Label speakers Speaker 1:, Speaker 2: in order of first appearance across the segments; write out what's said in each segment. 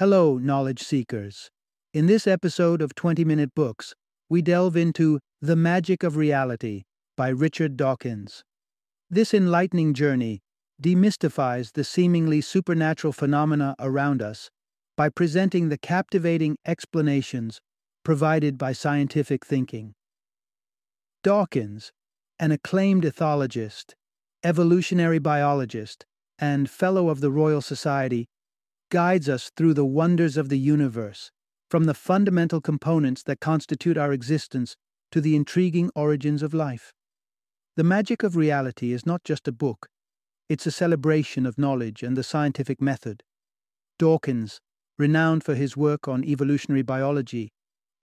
Speaker 1: Hello, knowledge seekers. In this episode of 20 Minute Books, we delve into The Magic of Reality by Richard Dawkins. This enlightening journey demystifies the seemingly supernatural phenomena around us by presenting the captivating explanations provided by scientific thinking. Dawkins, an acclaimed ethologist, evolutionary biologist, and Fellow of the Royal Society, guides us through the wonders of the universe, from the fundamental components that constitute our existence to the intriguing origins of life. The Magic of Reality is not just a book, it's a celebration of knowledge and the scientific method. Dawkins, renowned for his work on evolutionary biology,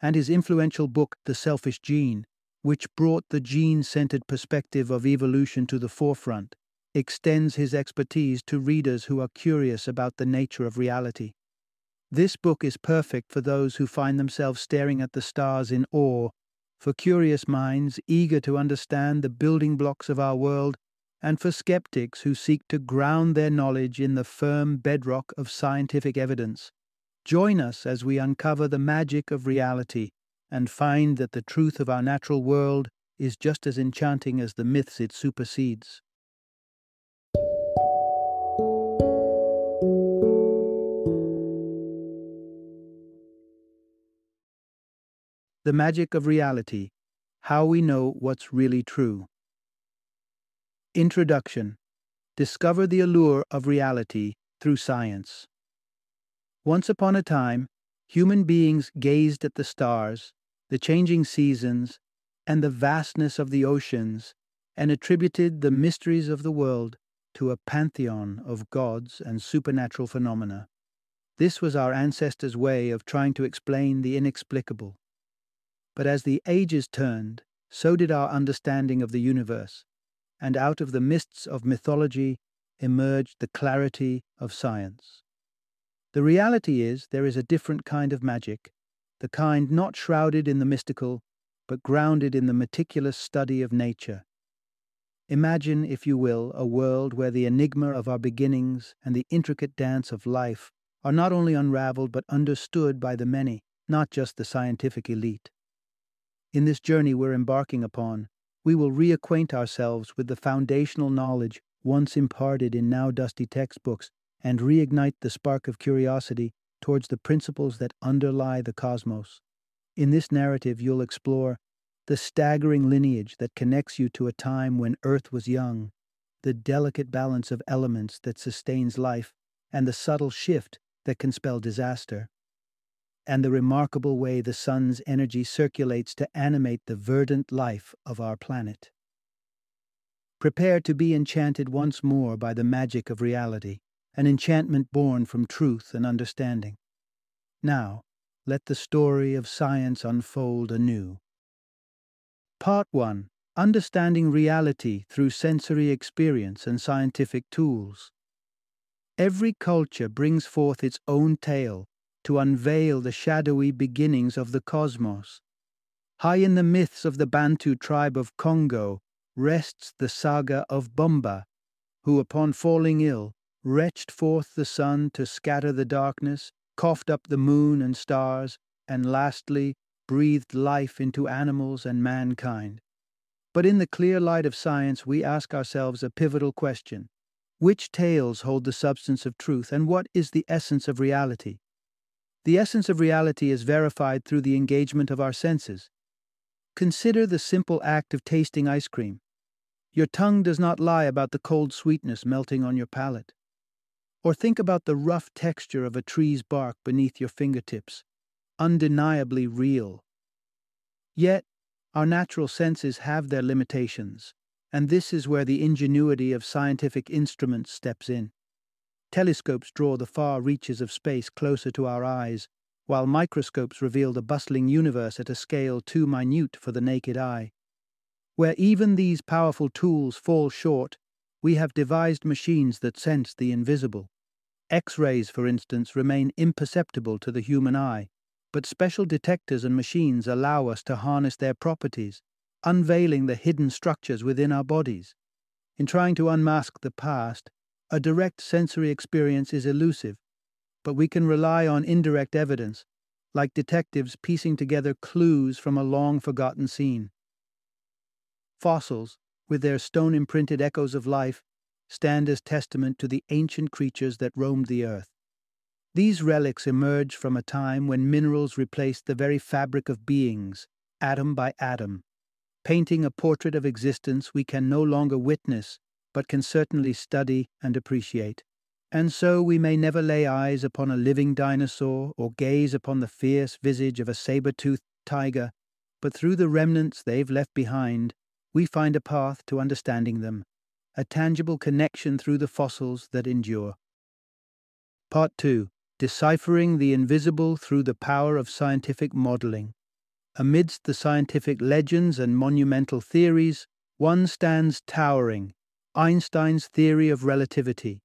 Speaker 1: and his influential book, The Selfish Gene, which brought the gene centered perspective of evolution to the forefront, extends his expertise to readers who are curious about the nature of reality. This book is perfect for those who find themselves staring at the stars in awe, for curious minds eager to understand the building blocks of our world, and for skeptics who seek to ground their knowledge in the firm bedrock of scientific evidence. Join us as we uncover the magic of reality and find that the truth of our natural world is just as enchanting as the myths it supersedes. The Magic of Reality How We Know What's Really True. Introduction Discover the Allure of Reality Through Science. Once upon a time, human beings gazed at the stars, the changing seasons, and the vastness of the oceans, and attributed the mysteries of the world to a pantheon of gods and supernatural phenomena. This was our ancestors' way of trying to explain the inexplicable. But as the ages turned, so did our understanding of the universe, and out of the mists of mythology emerged the clarity of science. The reality is there is a different kind of magic, the kind not shrouded in the mystical, but grounded in the meticulous study of nature. Imagine, if you will, a world where the enigma of our beginnings and the intricate dance of life are not only unraveled but understood by the many, not just the scientific elite. In this journey we're embarking upon, we will reacquaint ourselves with the foundational knowledge once imparted in now dusty textbooks and reignite the spark of curiosity towards the principles that underlie the cosmos. In this narrative, you'll explore the staggering lineage that connects you to a time when Earth was young, the delicate balance of elements that sustains life, and the subtle shift that can spell disaster and the remarkable way the sun's energy circulates to animate the verdant life of our planet. Prepare to be enchanted once more by the magic of reality, an enchantment born from truth and understanding. Now, let the story of science unfold anew. Part 1 Understanding Reality Through Sensory Experience and Scientific Tools. Every culture brings forth its own tale to unveil the shadowy beginnings of the cosmos. High in the myths of the Bantu tribe of Congo rests the saga of Bumba, who, upon falling ill, retched forth the sun to scatter the darkness, coughed up the moon and stars, and lastly breathed life into animals and mankind. But in the clear light of science, we ask ourselves a pivotal question Which tales hold the substance of truth, and what is the essence of reality? The essence of reality is verified through the engagement of our senses. Consider the simple act of tasting ice cream. Your tongue does not lie about the cold sweetness melting on your palate. Or think about the rough texture of a tree's bark beneath your fingertips, undeniably real. Yet, our natural senses have their limitations, and this is where the ingenuity of scientific instruments steps in. Telescopes draw the far reaches of space closer to our eyes, while microscopes reveal the bustling universe at a scale too minute for the naked eye. Where even these powerful tools fall short, we have devised machines that sense the invisible. X rays, for instance, remain imperceptible to the human eye, but special detectors and machines allow us to harness their properties, unveiling the hidden structures within our bodies. In trying to unmask the past, a direct sensory experience is elusive, but we can rely on indirect evidence, like detectives piecing together clues from a long forgotten scene. Fossils, with their stone imprinted echoes of life, stand as testament to the ancient creatures that roamed the earth. These relics emerge from a time when minerals replaced the very fabric of beings, atom by atom, painting a portrait of existence we can no longer witness, but can certainly study and appreciate. And so we may never lay eyes upon a living dinosaur or gaze upon the fierce visage of a saber toothed tiger, but through the remnants they've left behind, we find a path to understanding them, a tangible connection through the fossils that endure. Part 2 Deciphering the Invisible Through the Power of Scientific Modeling. Amidst the scientific legends and monumental theories, one stands towering Einstein's theory of relativity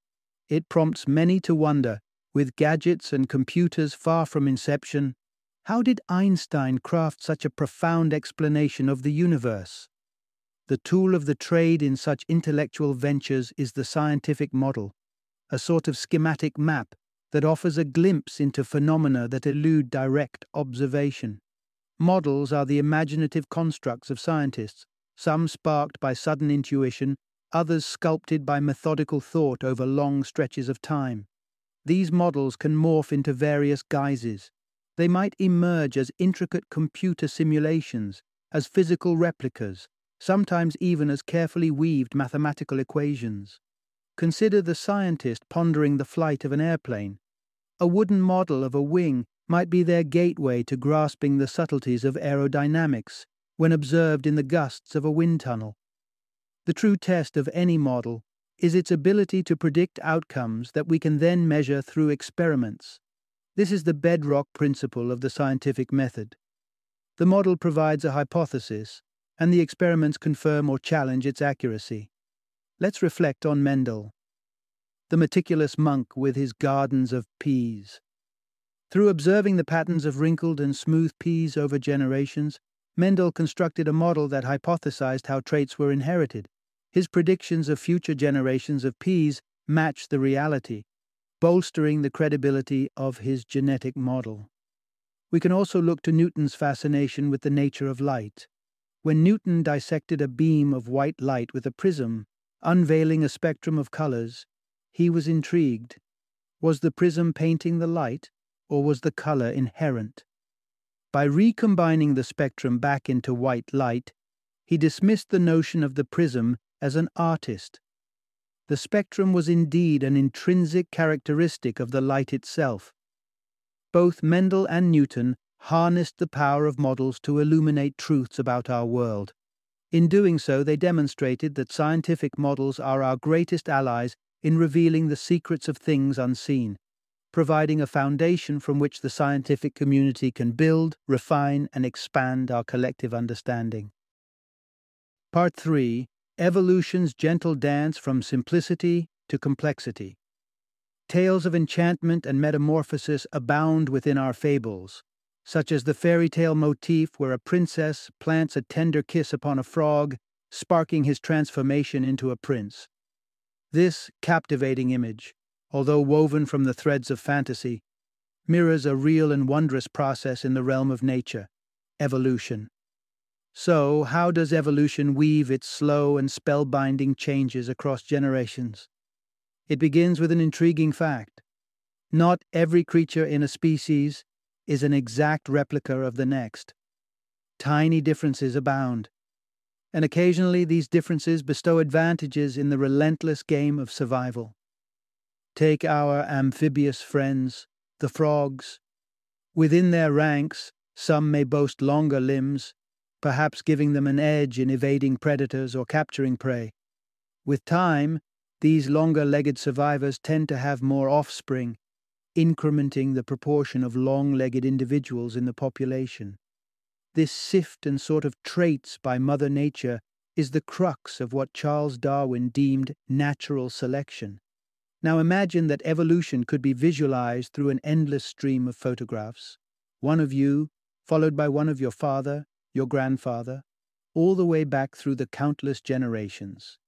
Speaker 1: it prompts many to wonder, with gadgets and computers far from inception, how did Einstein craft such a profound explanation of the universe? The tool of the trade in such intellectual ventures is the scientific model, a sort of schematic map that offers a glimpse into phenomena that elude direct observation. Models are the imaginative constructs of scientists, some sparked by sudden intuition, others sculpted by methodical thought over long stretches of time. These models can morph into various guises. They might emerge as intricate computer simulations, as physical replicas, sometimes even as carefully weaved mathematical equations. Consider the scientist pondering the flight of an airplane. A wooden model of a wing might be their gateway to grasping the subtleties of aerodynamics when observed in the gusts of a wind tunnel. The true test of any model is its ability to predict outcomes that we can then measure through experiments. This is the bedrock principle of the scientific method. The model provides a hypothesis, and the experiments confirm or challenge its accuracy. Let's reflect on Mendel, the meticulous monk with his gardens of peas. Through observing the patterns of wrinkled and smooth peas over generations, Mendel constructed a model that hypothesized how traits were inherited. His predictions of future generations of peas match the reality, bolstering the credibility of his genetic model. We can also look to Newton's fascination with the nature of light. When Newton dissected a beam of white light with a prism, unveiling a spectrum of colors, he was intrigued. Was the prism painting the light, or was the color inherent? By recombining the spectrum back into white light, he dismissed the notion of the prism as an artist. The spectrum was indeed an intrinsic characteristic of the light itself. Both Mendel and Newton harnessed the power of models to illuminate truths about our world. In doing so, they demonstrated that scientific models are our greatest allies in revealing the secrets of things unseen providing a foundation from which the scientific community can build, refine, and expand our collective understanding. Part 3 Evolution's Gentle Dance from Simplicity to Complexity. Tales of enchantment and metamorphosis abound within our fables, such as the fairy tale motif where a princess plants a tender kiss upon a frog, sparking his transformation into a prince. This captivating image, although woven from the threads of fantasy, mirrors a real and wondrous process in the realm of nature evolution. So, how does evolution weave its slow and spellbinding changes across generations? It begins with an intriguing fact. Not every creature in a species is an exact replica of the next. Tiny differences abound, and occasionally these differences bestow advantages in the relentless game of survival. Take our amphibious friends, the frogs. Within their ranks, some may boast longer limbs, perhaps giving them an edge in evading predators or capturing prey. With time, these longer legged survivors tend to have more offspring, incrementing the proportion of long legged individuals in the population. This sift and sort of traits by Mother Nature is the crux of what Charles Darwin deemed natural selection. Now imagine that evolution could be visualized through an endless stream of photographs. One of you, followed by one of your father, your grandfather, all the way back through the countless generations.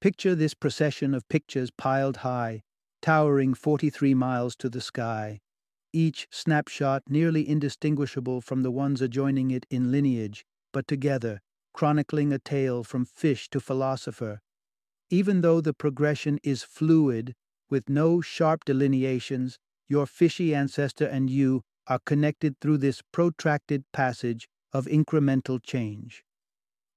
Speaker 1: Picture this procession of pictures piled high, towering 43 miles to the sky, each snapshot nearly indistinguishable from the ones adjoining it in lineage, but together, chronicling a tale from fish to philosopher. Even though the progression is fluid, with no sharp delineations, your fishy ancestor and you are connected through this protracted passage of incremental change.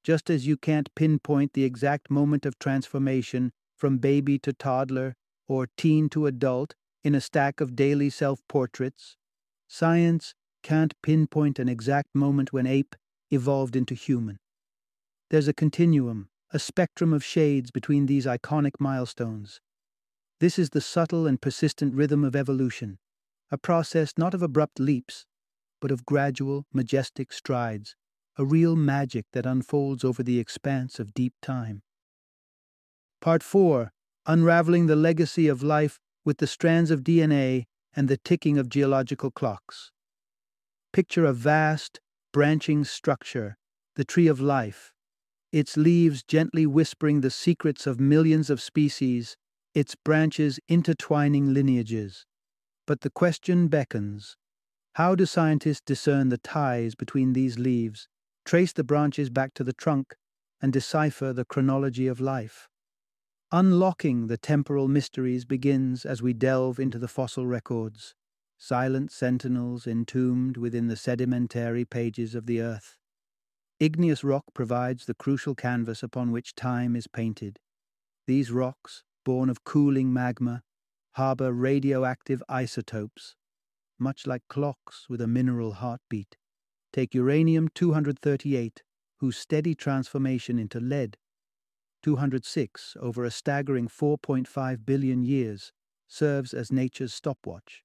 Speaker 1: Just as you can't pinpoint the exact moment of transformation from baby to toddler or teen to adult in a stack of daily self portraits, science can't pinpoint an exact moment when ape evolved into human. There's a continuum, a spectrum of shades between these iconic milestones. This is the subtle and persistent rhythm of evolution, a process not of abrupt leaps, but of gradual, majestic strides, a real magic that unfolds over the expanse of deep time. Part 4 Unraveling the Legacy of Life with the Strands of DNA and the Ticking of Geological Clocks. Picture a vast, branching structure, the tree of life, its leaves gently whispering the secrets of millions of species, its branches intertwining lineages. But the question beckons how do scientists discern the ties between these leaves, trace the branches back to the trunk, and decipher the chronology of life? Unlocking the temporal mysteries begins as we delve into the fossil records, silent sentinels entombed within the sedimentary pages of the earth. Igneous rock provides the crucial canvas upon which time is painted. These rocks, born of cooling magma, harbor radioactive isotopes, much like clocks with a mineral heartbeat. Take uranium 238, whose steady transformation into lead, 206 over a staggering 4.5 billion years, serves as nature's stopwatch.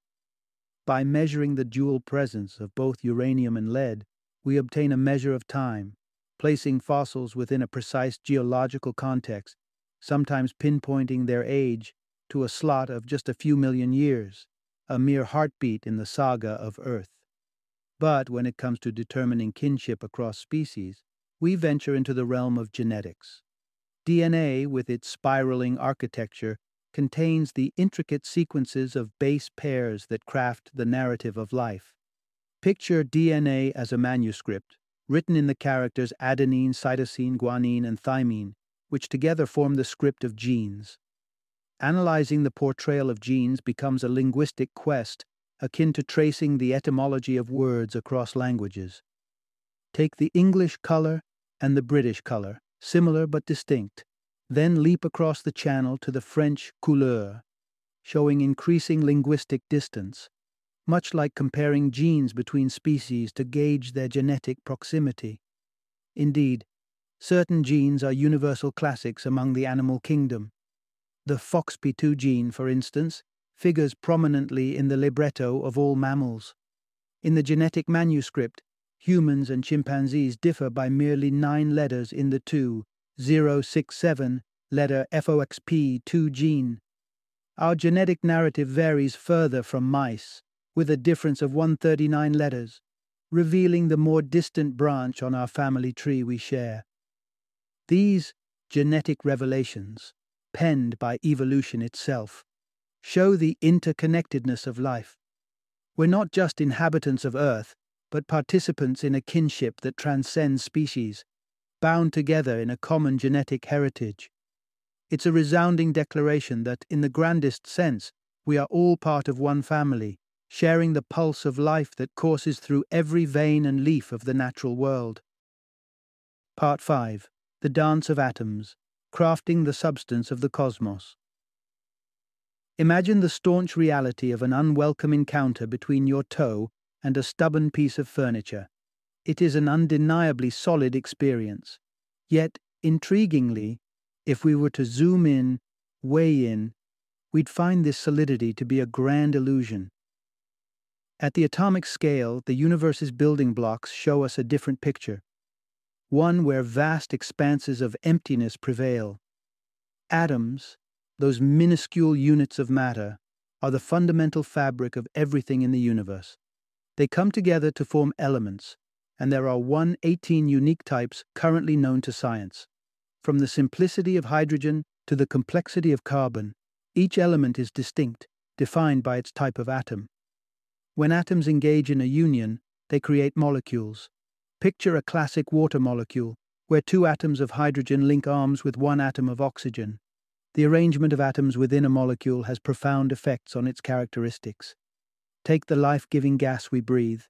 Speaker 1: By measuring the dual presence of both uranium and lead, we obtain a measure of time, placing fossils within a precise geological context, sometimes pinpointing their age to a slot of just a few million years, a mere heartbeat in the saga of Earth. But when it comes to determining kinship across species, we venture into the realm of genetics. DNA, with its spiraling architecture, contains the intricate sequences of base pairs that craft the narrative of life. Picture DNA as a manuscript, written in the characters adenine, cytosine, guanine, and thymine, which together form the script of genes. Analyzing the portrayal of genes becomes a linguistic quest akin to tracing the etymology of words across languages. Take the English color and the British color, similar but distinct, then leap across the channel to the French couleur, showing increasing linguistic distance, much like comparing genes between species to gauge their genetic proximity. Indeed, certain genes are universal classics among the animal kingdom, the FOXP2 gene, for instance, figures prominently in the libretto of all mammals. In the genetic manuscript, humans and chimpanzees differ by merely nine letters in the 2, 067 letter FOXP2 gene. Our genetic narrative varies further from mice, with a difference of 139 letters, revealing the more distant branch on our family tree we share. These genetic revelations penned by evolution itself, show the interconnectedness of life. We're not just inhabitants of Earth, but participants in a kinship that transcends species, bound together in a common genetic heritage. It's a resounding declaration that, in the grandest sense, we are all part of one family, sharing the pulse of life that courses through every vein and leaf of the natural world. Part 5 The Dance of Atoms crafting the substance of the cosmos. Imagine the staunch reality of an unwelcome encounter between your toe and a stubborn piece of furniture. It is an undeniably solid experience. Yet, intriguingly, if we were to zoom in, way in, we'd find this solidity to be a grand illusion. At the atomic scale, the universe's building blocks show us a different picture one where vast expanses of emptiness prevail. Atoms, those minuscule units of matter, are the fundamental fabric of everything in the universe. They come together to form elements, and there are 118 unique types currently known to science. From the simplicity of hydrogen to the complexity of carbon, Each element is distinct, defined by its type of atom. When atoms engage in a union, they create molecules. Picture a classic water molecule, where two atoms of hydrogen link arms with one atom of oxygen. The arrangement of atoms within a molecule has profound effects on its characteristics. Take the life giving gas we breathe,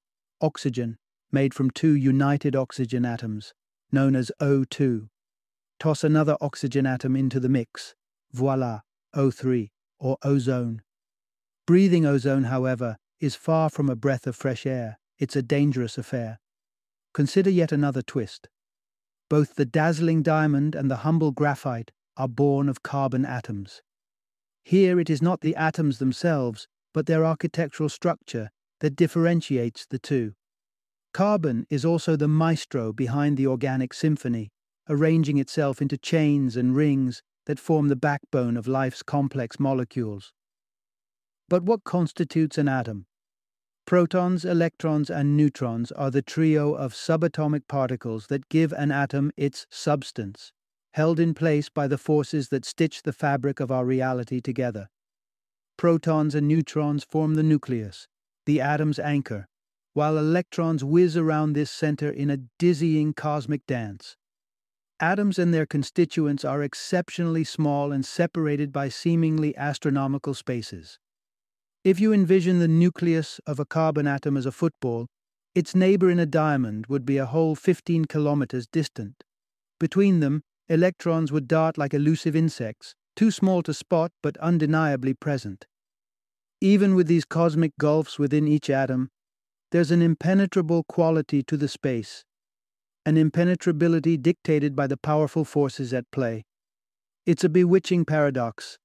Speaker 1: oxygen, made from two united oxygen atoms, known as O2. Toss another oxygen atom into the mix. Voila, O3, or ozone. Breathing ozone, however, is far from a breath of fresh air. It's a dangerous affair. Consider yet another twist. Both the dazzling diamond and the humble graphite are born of carbon atoms. Here it is not the atoms themselves, but their architectural structure that differentiates the two. Carbon is also the maestro behind the organic symphony, arranging itself into chains and rings that form the backbone of life's complex molecules. But what constitutes an atom? Protons, electrons, and neutrons are the trio of subatomic particles that give an atom its substance held in place by the forces that stitch the fabric of our reality together. Protons and neutrons form the nucleus, the atom's anchor, while electrons whiz around this center in a dizzying cosmic dance. Atoms and their constituents are exceptionally small and separated by seemingly astronomical spaces. If you envision the nucleus of a carbon atom as a football, its neighbor in a diamond would be a whole 15 kilometers distant. Between them, Electrons would dart like elusive insects, too small to spot but undeniably present. Even with these cosmic gulfs within each atom, there's an impenetrable quality to the space, an impenetrability dictated by the powerful forces at play. It's a bewitching paradox.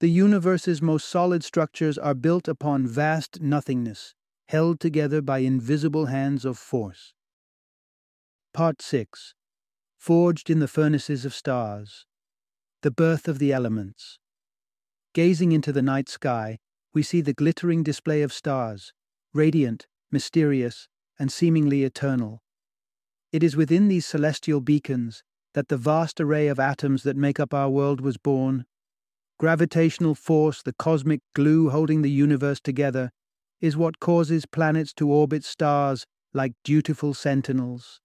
Speaker 1: The universe's most solid structures are built upon vast nothingness, held together by invisible hands of force. Part 6 forged in the furnaces of stars, the birth of the elements. Gazing into the night sky, we see the glittering display of stars, radiant, mysterious, and seemingly eternal. It is within these celestial beacons that the vast array of atoms that make up our world was born. Gravitational force, the cosmic glue holding the universe together, is what causes planets to orbit stars like dutiful sentinels.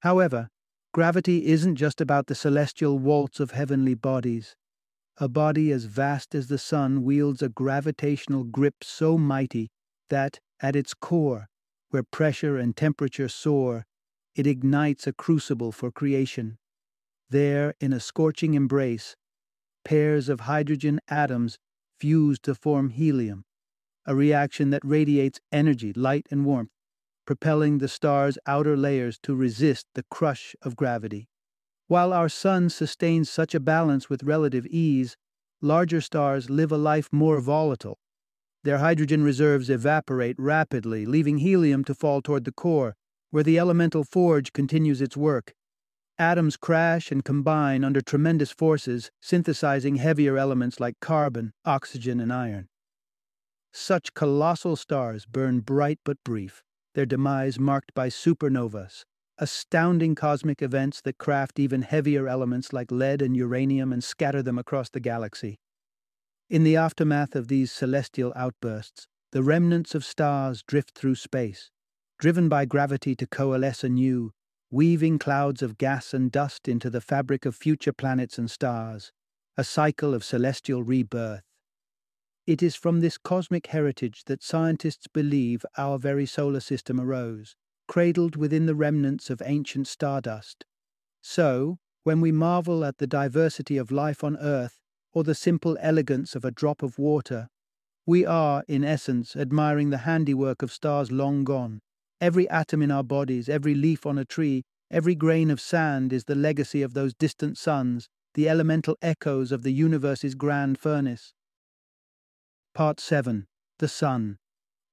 Speaker 1: However, Gravity isn't just about the celestial waltz of heavenly bodies. A body as vast as the sun wields a gravitational grip so mighty that, at its core, where pressure and temperature soar, it ignites a crucible for creation. There, in a scorching embrace, pairs of hydrogen atoms fuse to form helium, a reaction that radiates energy, light, and warmth propelling the star's outer layers to resist the crush of gravity. While our Sun sustains such a balance with relative ease, larger stars live a life more volatile. Their hydrogen reserves evaporate rapidly, leaving helium to fall toward the core, where the elemental forge continues its work. Atoms crash and combine under tremendous forces, synthesizing heavier elements like carbon, oxygen, and iron. Such colossal stars burn bright but brief their demise marked by supernovas, astounding cosmic events that craft even heavier elements like lead and uranium and scatter them across the galaxy. In the aftermath of these celestial outbursts, the remnants of stars drift through space, driven by gravity to coalesce anew, weaving clouds of gas and dust into the fabric of future planets and stars, a cycle of celestial rebirth. It is from this cosmic heritage that scientists believe our very solar system arose, cradled within the remnants of ancient stardust. So, when we marvel at the diversity of life on Earth or the simple elegance of a drop of water, we are, in essence, admiring the handiwork of stars long gone. Every atom in our bodies, every leaf on a tree, every grain of sand is the legacy of those distant suns, the elemental echoes of the universe's grand furnace. Part 7 The Sun,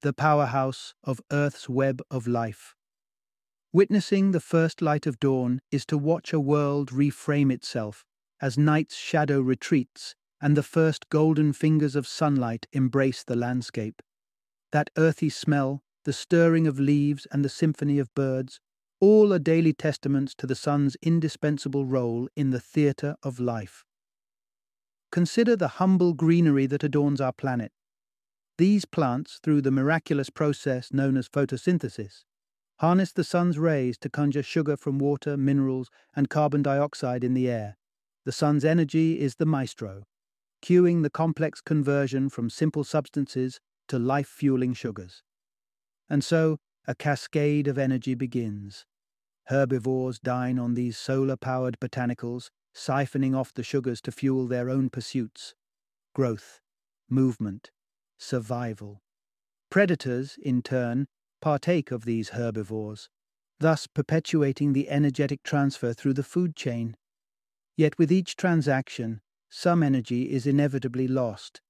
Speaker 1: the powerhouse of Earth's web of life. Witnessing the first light of dawn is to watch a world reframe itself as night's shadow retreats and the first golden fingers of sunlight embrace the landscape. That earthy smell, the stirring of leaves, and the symphony of birds, all are daily testaments to the sun's indispensable role in the theatre of life. consider the humble greenery that adorns our planet. These plants, through the miraculous process known as photosynthesis, harness the sun's rays to conjure sugar from water, minerals, and carbon dioxide in the air. The sun's energy is the maestro, cueing the complex conversion from simple substances to life fueling sugars. And so, a cascade of energy begins. Herbivores dine on these solar powered botanicals, siphoning off the sugars to fuel their own pursuits growth, movement, survival. Predators, in turn, partake of these herbivores, thus perpetuating the energetic transfer through the food chain. Yet with each transaction, some energy is inevitably lost,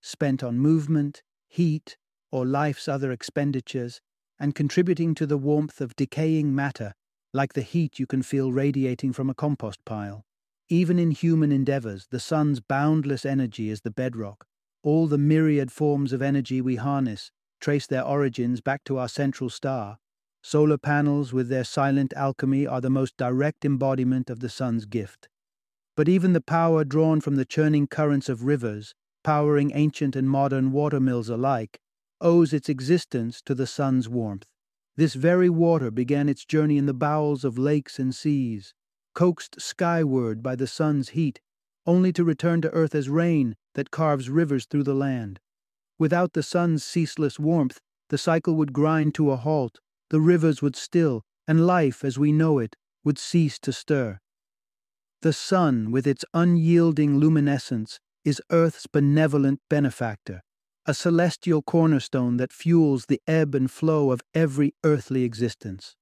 Speaker 1: spent on movement, heat, or life's other expenditures, and contributing to the warmth of decaying matter, like the heat you can feel radiating from a compost pile. Even in human endeavors, the sun's boundless energy is the bedrock. All the myriad forms of energy we harness trace their origins back to our central star. Solar panels, with their silent alchemy, are the most direct embodiment of the sun's gift. But even the power drawn from the churning currents of rivers, powering ancient and modern watermills alike, owes its existence to the sun's warmth. This very water began its journey in the bowels of lakes and seas, coaxed skyward by the sun's heat, only to return to earth as rain that carves rivers through the land. Without the sun's ceaseless warmth, the cycle would grind to a halt, the rivers would still, and life as we know it would cease to stir. The sun, with its unyielding luminescence, is Earth's benevolent benefactor, a celestial cornerstone that fuels the ebb and flow of every earthly existence.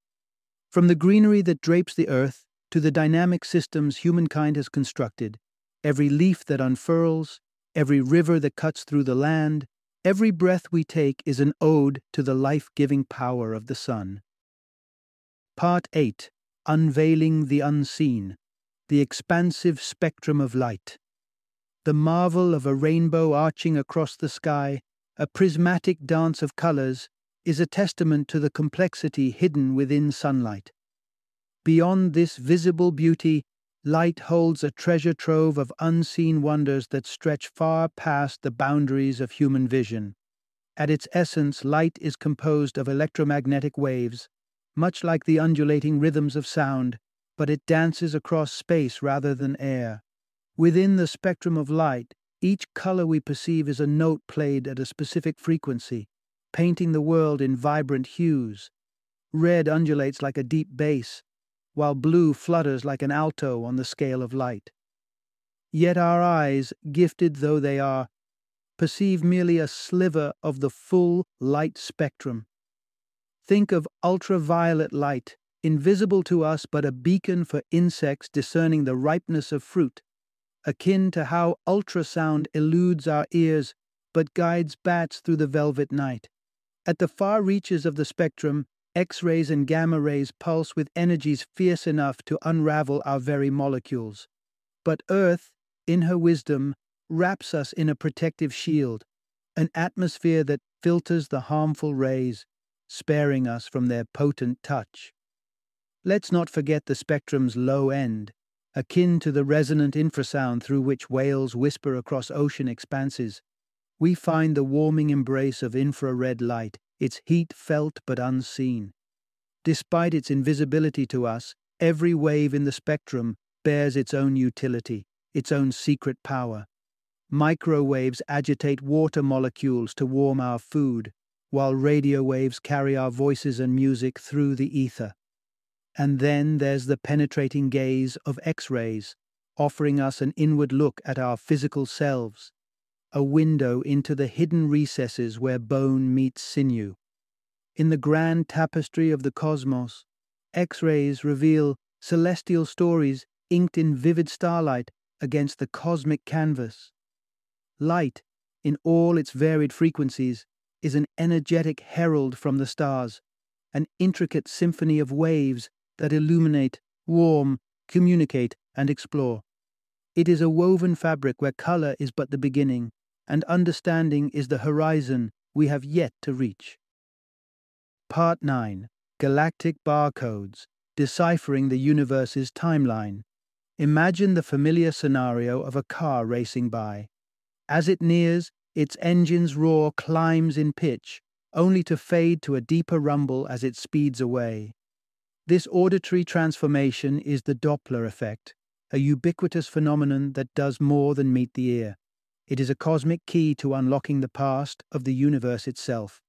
Speaker 1: From the greenery that drapes the earth to the dynamic systems humankind has constructed, every leaf that unfurls, every river that cuts through the land, every breath we take is an ode to the life giving power of the sun. Part 8 Unveiling the Unseen The Expansive Spectrum of Light. The marvel of a rainbow arching across the sky, a prismatic dance of colors, is a testament to the complexity hidden within sunlight. Beyond this visible beauty, light holds a treasure trove of unseen wonders that stretch far past the boundaries of human vision. At its essence, light is composed of electromagnetic waves, much like the undulating rhythms of sound, but it dances across space rather than air. Within the spectrum of light, each color we perceive is a note played at a specific frequency, painting the world in vibrant hues. Red undulates like a deep bass, while blue flutters like an alto on the scale of light. Yet our eyes, gifted though they are, perceive merely a sliver of the full light spectrum. Think of ultraviolet light, invisible to us but a beacon for insects discerning the ripeness of fruit, akin to how ultrasound eludes our ears but guides bats through the velvet night. At the far reaches of the spectrum, X rays and gamma rays pulse with energies fierce enough to unravel our very molecules. But Earth, in her wisdom, wraps us in a protective shield, an atmosphere that filters the harmful rays, sparing us from their potent touch. Let's not forget the spectrum's low end, akin to the resonant infrasound through which whales whisper across ocean expanses. We find the warming embrace of infrared light, its heat felt but unseen. Despite its invisibility to us, every wave in the spectrum bears its own utility, its own secret power. Microwaves agitate water molecules to warm our food, while radio waves carry our voices and music through the ether. And then there's the penetrating gaze of X rays, offering us an inward look at our physical selves, a window into the hidden recesses where bone meets sinew. In the grand tapestry of the cosmos, X rays reveal celestial stories inked in vivid starlight against the cosmic canvas. Light, in all its varied frequencies, is an energetic herald from the stars, an intricate symphony of waves that illuminate, warm, communicate, and explore. It is a woven fabric where color is but the beginning, and understanding is the horizon we have yet to reach. Part 9 Galactic Barcodes Deciphering the Universe's Timeline. Imagine the familiar scenario of a car racing by. As it nears, its engine's roar climbs in pitch, only to fade to a deeper rumble as it speeds away. This auditory transformation is the Doppler effect, a ubiquitous phenomenon that does more than meet the ear. It is a cosmic key to unlocking the past of the universe itself.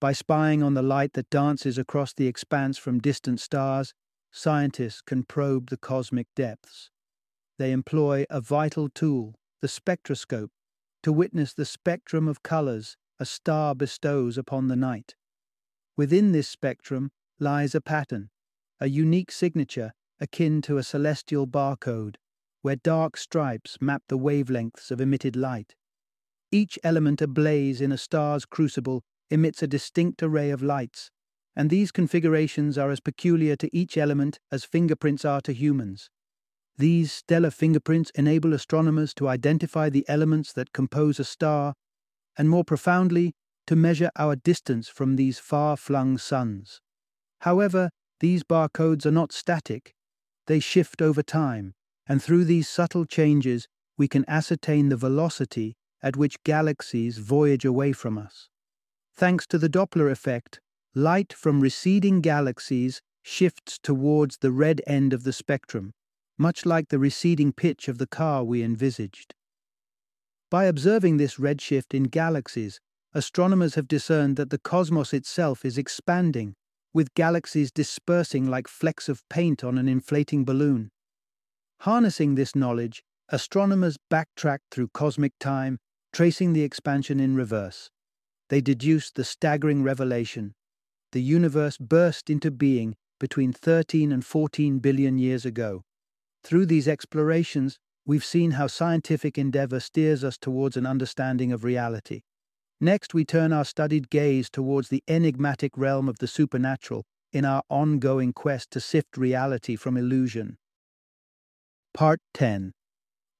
Speaker 1: By spying on the light that dances across the expanse from distant stars, scientists can probe the cosmic depths. They employ a vital tool, the spectroscope, to witness the spectrum of colors a star bestows upon the night. Within this spectrum lies a pattern, a unique signature akin to a celestial barcode, where dark stripes map the wavelengths of emitted light. Each element ablaze in a star's crucible emits a distinct array of lights, and these configurations are as peculiar to each element as fingerprints are to humans. These stellar fingerprints enable astronomers to identify the elements that compose a star, and more profoundly, to measure our distance from these far flung suns. However, these barcodes are not static, they shift over time, and through these subtle changes, we can ascertain the velocity at which galaxies voyage away from us. Thanks to the Doppler effect, light from receding galaxies shifts towards the red end of the spectrum, much like the receding pitch of the car we envisaged. By observing this redshift in galaxies, astronomers have discerned that the cosmos itself is expanding, with galaxies dispersing like flecks of paint on an inflating balloon. Harnessing this knowledge, astronomers backtrack through cosmic time, tracing the expansion in reverse. They deduce the staggering revelation the universe burst into being between 13 and 14 billion years ago. Through these explorations, we've seen how scientific endeavor steers us towards an understanding of reality. Next, we turn our studied gaze towards the enigmatic realm of the supernatural in our ongoing quest to sift reality from illusion. Part 10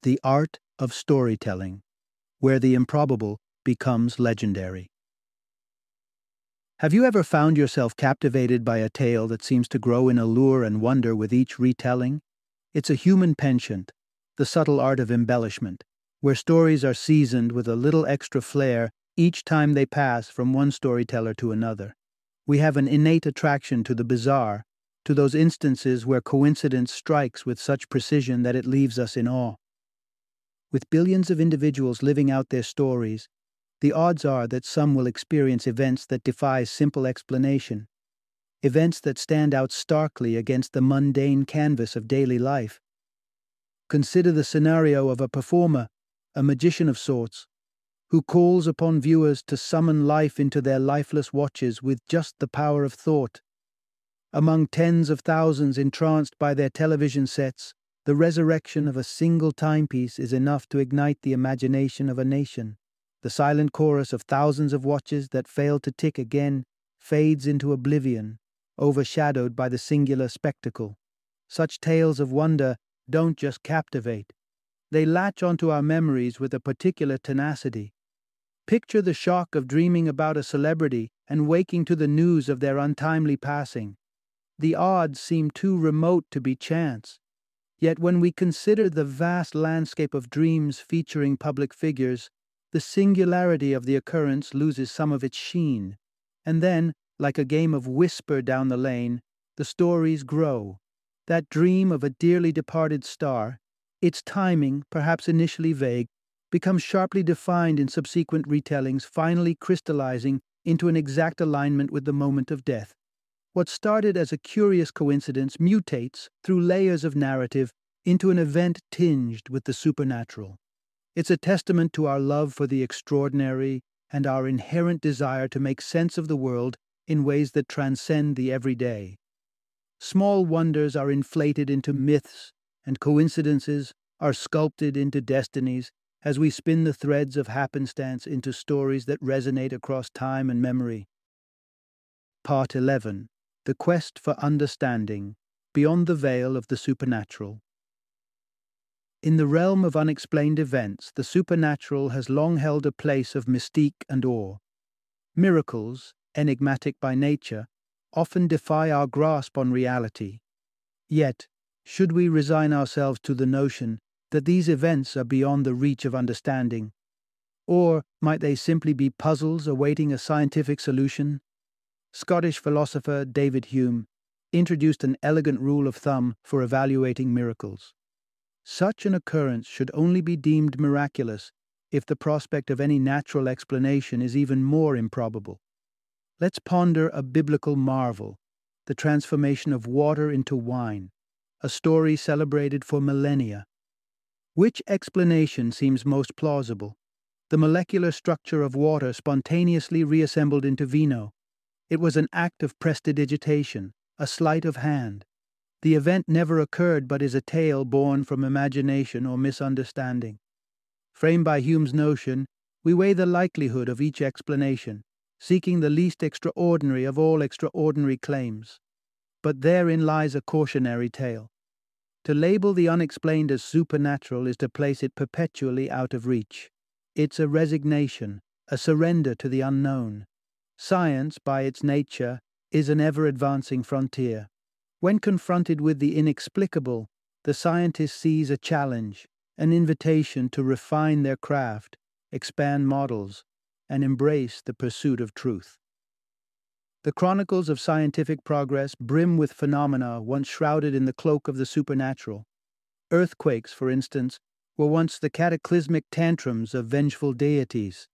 Speaker 1: The Art of Storytelling, where the improbable becomes legendary. Have you ever found yourself captivated by a tale that seems to grow in allure and wonder with each retelling? It's a human penchant, the subtle art of embellishment, where stories are seasoned with a little extra flair each time they pass from one storyteller to another. We have an innate attraction to the bizarre, to those instances where coincidence strikes with such precision that it leaves us in awe. With billions of individuals living out their stories, the odds are that some will experience events that defy simple explanation, events that stand out starkly against the mundane canvas of daily life. Consider the scenario of a performer, a magician of sorts, who calls upon viewers to summon life into their lifeless watches with just the power of thought. Among tens of thousands entranced by their television sets, the resurrection of a single timepiece is enough to ignite the imagination of a nation. The silent chorus of thousands of watches that fail to tick again fades into oblivion, overshadowed by the singular spectacle. Such tales of wonder don't just captivate, they latch onto our memories with a particular tenacity. Picture the shock of dreaming about a celebrity and waking to the news of their untimely passing. The odds seem too remote to be chance. Yet when we consider the vast landscape of dreams featuring public figures, the singularity of the occurrence loses some of its sheen, and then, like a game of whisper down the lane, the stories grow. That dream of a dearly departed star, its timing, perhaps initially vague, becomes sharply defined in subsequent retellings, finally crystallizing into an exact alignment with the moment of death. What started as a curious coincidence mutates, through layers of narrative, into an event tinged with the supernatural. It's a testament to our love for the extraordinary and our inherent desire to make sense of the world in ways that transcend the everyday. Small wonders are inflated into myths, and coincidences are sculpted into destinies as we spin the threads of happenstance into stories that resonate across time and memory. Part 11 The Quest for Understanding Beyond the Veil of the Supernatural. In the realm of unexplained events, the supernatural has long held a place of mystique and awe. Miracles, enigmatic by nature, often defy our grasp on reality. Yet, Should we resign ourselves to the notion that these events are beyond the reach of understanding? Or might they simply be puzzles awaiting a scientific solution? Scottish philosopher David Hume introduced an elegant rule of thumb for evaluating miracles. Such an occurrence should only be deemed miraculous if the prospect of any natural explanation is even more improbable. Let's ponder a biblical marvel the transformation of water into wine, a story celebrated for millennia. Which explanation seems most plausible? The molecular structure of water spontaneously reassembled into vino. It was an act of prestidigitation, a sleight of hand. The event never occurred but is a tale born from imagination or misunderstanding. Framed by Hume's notion, we weigh the likelihood of each explanation, seeking the least extraordinary of all extraordinary claims. But therein lies a cautionary tale. To label the unexplained as supernatural is to place it perpetually out of reach. It's a resignation, a surrender to the unknown. Science, by its nature, is an ever advancing frontier. When confronted with the inexplicable, the scientist sees a challenge, an invitation to refine their craft, expand models, and embrace the pursuit of truth. The chronicles of scientific progress brim with phenomena once shrouded in the cloak of the supernatural. Earthquakes, for instance, were once the cataclysmic tantrums of vengeful deities.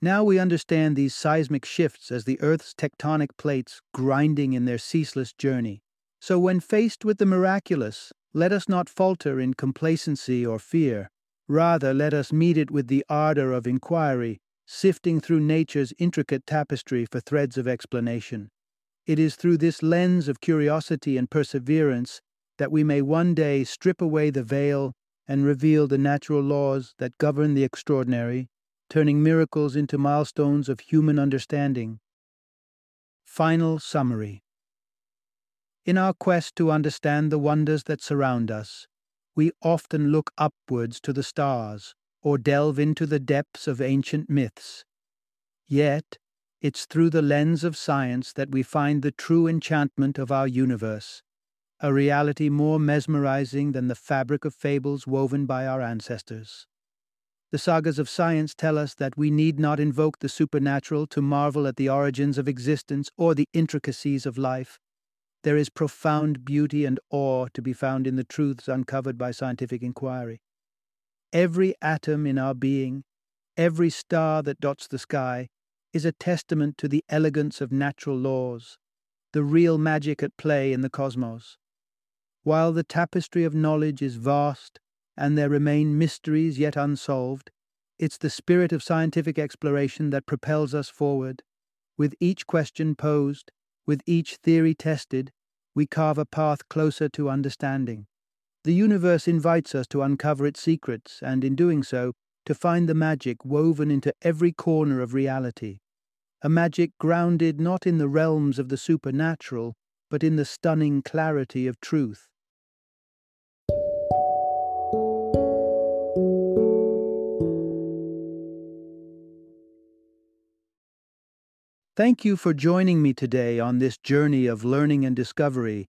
Speaker 1: Now we understand these seismic shifts as the Earth's tectonic plates grinding in their ceaseless journey. So, when faced with the miraculous, let us not falter in complacency or fear. Rather, let us meet it with the ardor of inquiry, sifting through nature's intricate tapestry for threads of explanation. It is through this lens of curiosity and perseverance that we may one day strip away the veil and reveal the natural laws that govern the extraordinary, turning miracles into milestones of human understanding. Final summary In our quest to understand the wonders that surround us, we often look upwards to the stars or delve into the depths of ancient myths. Yet, it's through the lens of science that we find the true enchantment of our universe, a reality more mesmerizing than the fabric of fables woven by our ancestors. The sagas of science tell us that we need not invoke the supernatural to marvel at the origins of existence or the intricacies of life. There is profound beauty and awe to be found in the truths uncovered by scientific inquiry. Every atom in our being, every star that dots the sky, is a testament to the elegance of natural laws, the real magic at play in the cosmos. While the tapestry of knowledge is vast and there remain mysteries yet unsolved, it's the spirit of scientific exploration that propels us forward. With each question posed, with each theory tested, we carve a path closer to understanding. The universe invites us to uncover its secrets, and in doing so, to find the magic woven into every corner of reality. A magic grounded not in the realms of the supernatural, but in the stunning clarity of truth. Thank you for joining me today on this journey of learning and discovery